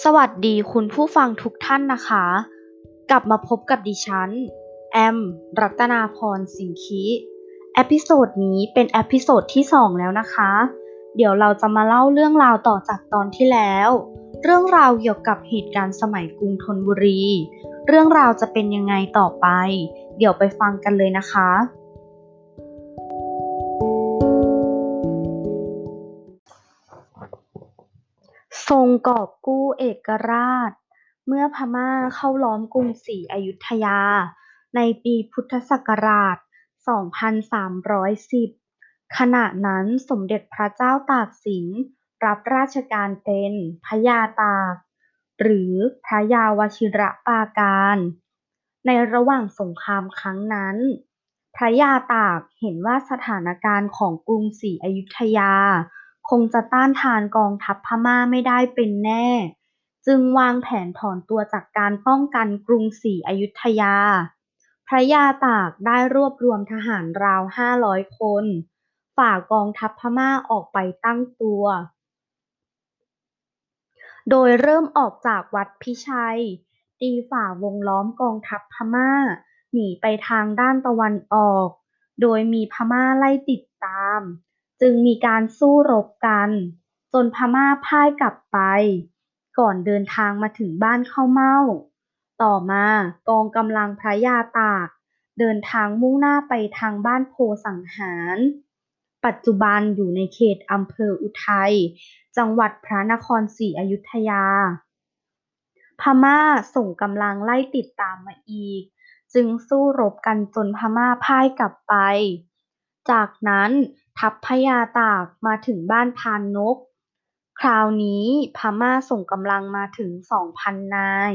สวัสดีคุณผู้ฟังทุกท่านนะคะ กลับมาพบกับดิฉัน แอม รัตนาพรสิงคิ episode นี้เป็น episode ที่ 2 แล้วนะคะ เดี๋ยวเราจะมาเล่าเรื่องราวต่อจากตอนที่แล้ว เรื่องราวเกี่ยวกับเหตุการณ์สมัยกรุงธนบุรี เรื่องราวจะเป็นยังไงต่อไป เดี๋ยวไปฟังกันเลยนะคะ ทรงกอบกู้เอกราช เมื่อพม่าเข้าล้อมกรุงศรีอยุธยา ในปีพุทธศักราช 2310 ขณะนั้นสมเด็จพระเจ้าตากสิน รับราชการเป็นพระยาตาก หรือพระยาวชิระปาการ ในระหว่างสงครามครั้งนั้น พระยาตากเห็นว่าสถานการณ์ของกรุงศรีอยุธยา คงจะต้านทานกองทัพพม่าไม่ได้เป็นแน่ จึงวางแผนถอนตัวจากการป้องกันกรุงศรีอยุธยา พระยาตากได้รวบรวมทหารราวห้าร้อยคน ฝ่ากองทัพพม่าออกไปตั้งตัว โดยเริ่มออกจากวัดพิชัย ตีฝ่าวงล้อมกองทัพพม่า หนีไปทางด้านตะวันออก โดยมีพม่าไล่ติดตาม จึงมีการสู้รบกัน จนพม่าพ่ายกลับไป ก่อนเดินทางมาถึงบ้านข้าวเม่า ต่อมากองกำลังพระยาตาก เดินทางมุ่งหน้าไปทางบ้านโพสังหาร ปัจจุบันอยู่ในเขตอำเภออุทัย จังหวัดพระนครศรีอยุธยา พม่าส่งกำลังไล่ติดตามมาอีก จึงสู้รบกันจนพม่าพ่ายกลับไป จากนั้น ทัพพญาตากมาถึงบ้านพานนก คราวนี้พม่าส่งกำลังมาถึงสองพันนาย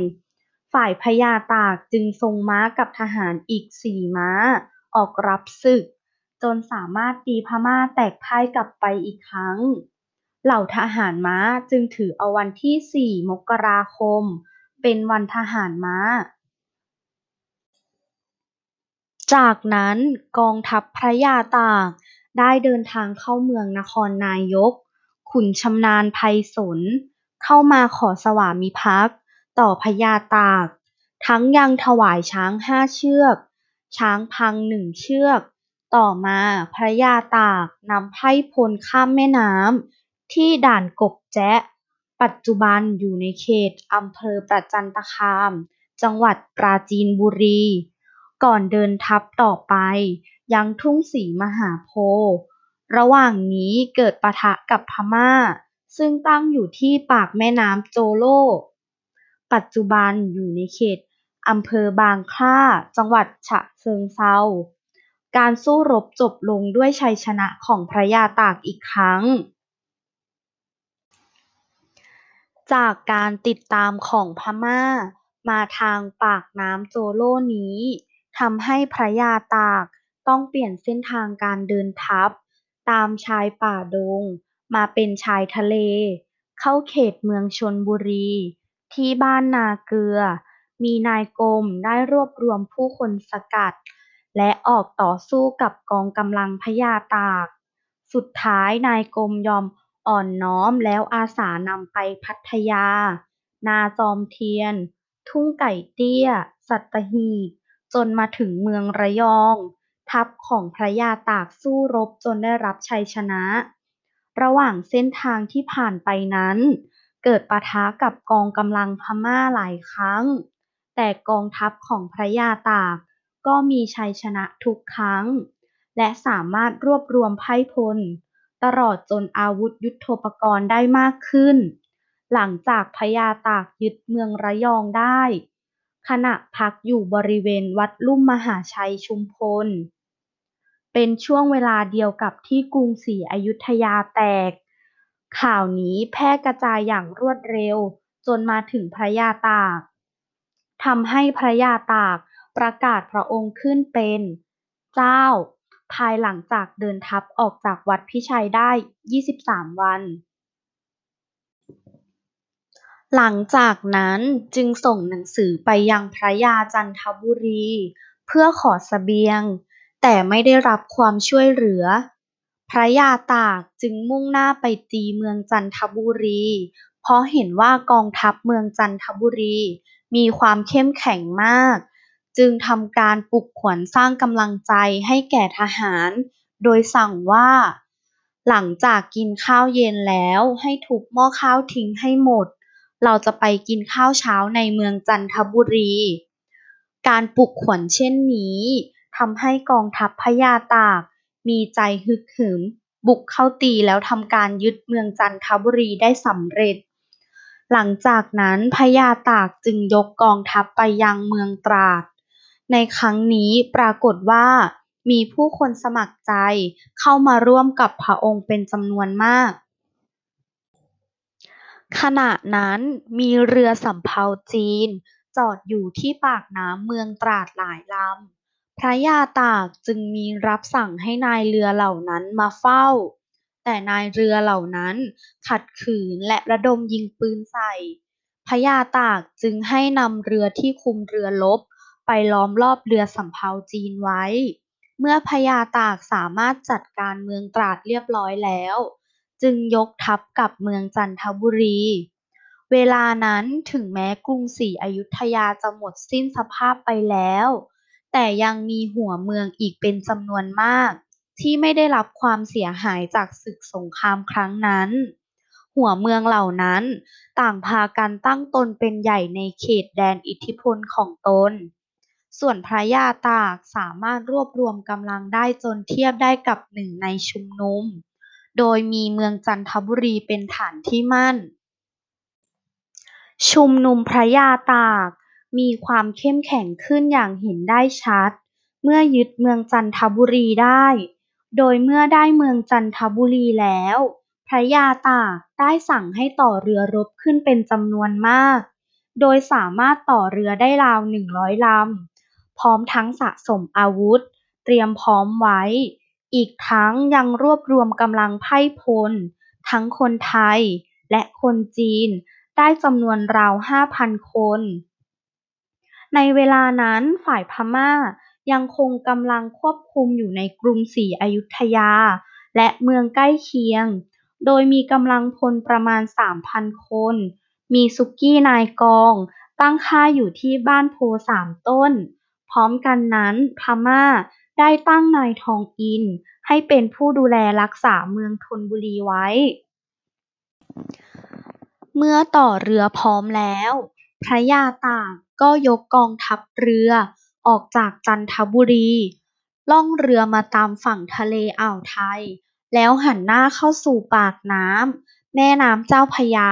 ฝ่ายพญาตากจึงทรงม้ากับทหารอีกสี่ม้า ออกรับศึก จนสามารถตีพม่าแตกพ่ายกลับไปอีกครั้ง เหล่าทหารม้าจึงถือเอาวันที่สี่มกราคม เป็นวันทหารม้าจากนั้นกองทัพพระยาตาก ได้เดินทางเข้าเมืองนครนายก ขุนชำนาญไพศาลเข้ามาขอสวามิภักดิ์ต่อพญาตาก ทั้งยังถวายช้างห้าเชือก ช้างพังหนึ่งเชือก ต่อมาพระยาตากนำไพร่พลข้ามแม่น้ำที่ด่านกกแจ๊ะ ปัจจุบันอยู่ในเขตอำเภอประจันตคาม จังหวัดปราจีนบุรี ก่อนเดินทัพต่อไป ยังทุ่งศรีมหาโพธิ์ระหว่างนี้เกิดปะทะกับพม่า ซึ่งตั้งอยู่ที่ปากแม่น้ำโจโล ปัจจุบันอยู่ในเขตอำเภอบางคล้า จังหวัดฉะเชิงเทราการสู้รบจบลงด้วยชัยชนะของพระยาตากอีกครั้ง จากการติดตามของพม่า มาทางปากน้ำโจโลนี้ทำให้พระยาตาก ต้องเปลี่ยนเส้นทางการเดินทัพ ตามชายป่าดง มาเป็นชายทะเล เข้าเขตเมืองชลบุรี ที่บ้านนาเกลือ มีนายกรมได้รวบรวมผู้คนสกัด และออกต่อสู้กับกองกำลังพญาตาก สุดท้ายนายกรมยอมอ่อนน้อมแล้วอาสานำไปพัทยา นาจอมเทียน ทุ่งไก่เตี้ย สัตหีบ จนมาถึงเมืองระยอง ทัพของพระยาตากสู้รบจนได้รับชัยชนะ ระหว่างเส้นทางที่ผ่านไปนั้น เกิดปะทะกับกองกำลังพม่าหลายครั้ง แต่กองทัพของพระยาตากก็มีชัยชนะทุกครั้ง และสามารถรวบรวมไพ่พล ตลอดจนอาวุธยุทโธปกรณ์ได้มากขึ้น หลังจากพญาตากยึดเมืองระยองได้ ขณะพักอยู่บริเวณวัดลุ่มมหาชัยชุมพล เป็นช่วงเวลาเดียวกับที่กรุงศรีอยุธยาแตก ข่าวนี้แพร่กระจายอย่างรวดเร็ว จนมาถึงพระยาตากทำให้พระยาตากประกาศพระองค์ขึ้นเป็น เจ้า ภายหลังจากเดินทัพออกจากวัดพิชัยได้ 23 วัน หลังจากนั้นจึงส่งหนังสือไปยังพระยาจันทบุรี เพื่อขอเสบียง แต่ไม่ได้รับความช่วยเหลือ พระยาตากจึงมุ่งหน้าไปตีเมืองจันทบุรี เพราะเห็นว่ากองทัพเมืองจันทบุรีมีความเข้มแข็งมาก จึงทำการปลุกขวัญสร้างกำลังใจให้แก่ทหาร โดยสั่งว่า หลังจากกินข้าวเย็นแล้วให้ทุบหม้อข้าวทิ้งให้หมด เราจะไปกินข้าวเช้าในเมืองจันทบุรี การปลุกขวัญเช่นนี้ ทำให้กองทัพพญาตากมีใจฮึกเหิม บุกเข้าตีแล้วทำการยึดเมืองจันทบุรีได้สำเร็จ หลังจากนั้นพญาตากจึงยกกองทัพไปยังเมืองตราด ในครั้งนี้ปรากฏว่ามีผู้คนสมัครใจเข้ามาร่วมกับพระองค์เป็นจำนวนมาก ขณะนั้นมีเรือสำเภาจีนจอดอยู่ที่ปากน้ำเมืองตราดหลายลำ พระยาตากจึงมีรับสั่งให้นายเรือเหล่านั้นมาเฝ้า แต่นายเรือเหล่านั้นขัดขืนและระดมยิงปืนใส่ พระยาตากจึงให้นำเรือที่คุมเรือรบไปล้อมรอบเรือสำเภาจีนไว้ เมื่อพญาตากสามารถจัดการเมืองตราดเรียบร้อยแล้ว จึงยกทัพกลับเมืองจันทบุรี เวลานั้นถึงแม้กรุงศรีอยุธยาจะหมดสิ้นสภาพไปแล้ว แต่ยังมีหัวเมืองอีกเป็นจำนวนมาก ที่ไม่ได้รับความเสียหายจากศึกสงครามครั้งนั้น หัวเมืองเหล่านั้น ต่างพากันตั้งตนเป็นใหญ่ในเขตแดนอิทธิพลของตน ส่วนพระยาตากสามารถรวบรวมกำลังได้จนเทียบได้กับหนึ่งในชุมนุม โดยมีเมืองจันทบุรีเป็นฐานที่มั่น ชุมนุมพระยาตาก มีความเข้มแข็งขึ้นอย่างเห็นได้ชัด เมื่อยึดเมืองจันทบุรีได้ โดยเมื่อได้เมืองจันทบุรีแล้ว พระยาตากได้สั่งให้ต่อเรือรบขึ้นเป็นจำนวนมาก โดยสามารถต่อเรือได้ราวหนึ่งร้อยลำ พร้อมทั้งสะสมอาวุธ เตรียมพร้อมไว้ อีกทั้งยังรวบรวมกำลังไพร่พล ทั้งคนไทยและคนจีนได้จำนวนราวห้าพันคน ในเวลานั้นฝ่ายพม่ายังคงกำลังควบคุมอยู่ในกรุงศรีอยุธยาและเมืองใกล้เคียง โดยมีกำลังพลประมาณสามพันคน มีสุกี้นายกอง ตั้งค่ายอยู่ที่บ้านโพสามต้น พร้อมกันนั้นพม่าได้ตั้งนายทองอิน ให้เป็นผู้ดูแลรักษาเมืองธนบุรีไว้ เมื่อต่อเรือพร้อมแล้ว พระยาตากก็ยกกองทัพเรือออกจากจันทบุรี ล่องเรือมาตามฝั่งทะเลอ่าวไทย แล้วหันหน้าเข้าสู่ปากน้ำแม่น้ำเจ้าพระยา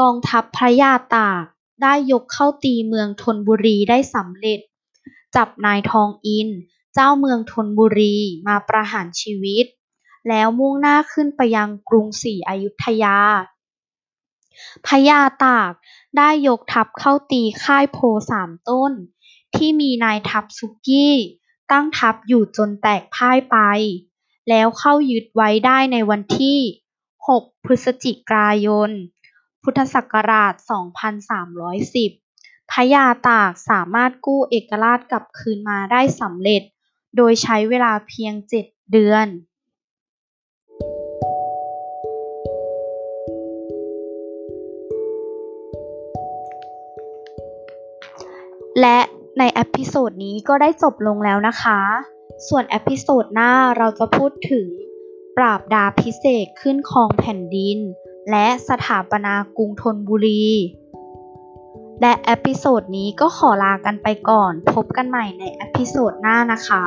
กองทัพพระยาตากได้ยกเข้าตีเมืองธนบุรีได้สำเร็จ จับนายทองอิน เจ้าเมืองธนบุรีมาประหารชีวิต แล้วมุ่งหน้าขึ้นไปยังกรุงศรีอยุธยา พญาตากได้ยกทัพเข้าตีค่ายโพสามต้น ที่มีนายทัพสุกี้ ตั้งทัพอยู่จนแตกพ่ายไป แล้วเข้ายึดไว้ได้ในวันที่ 6 พฤศจิกายน พุทธศักราช 2310 พญาตากสามารถกู้เอกราชกลับคืนมาได้สำเร็จ โดยใช้เวลาเพียงเจ็ดเดือน และใน episode นี้ก็ได้จบลงแล้วนะคะ ส่วน episode หน้าเราจะพูดถึง ปราบดาภิเษกขึ้นครองแผ่นดิน และสถาปนากรุงธนบุรี และ episode นี้ก็ขอลากันไปก่อน พบกันใหม่ใน episode หน้านะคะ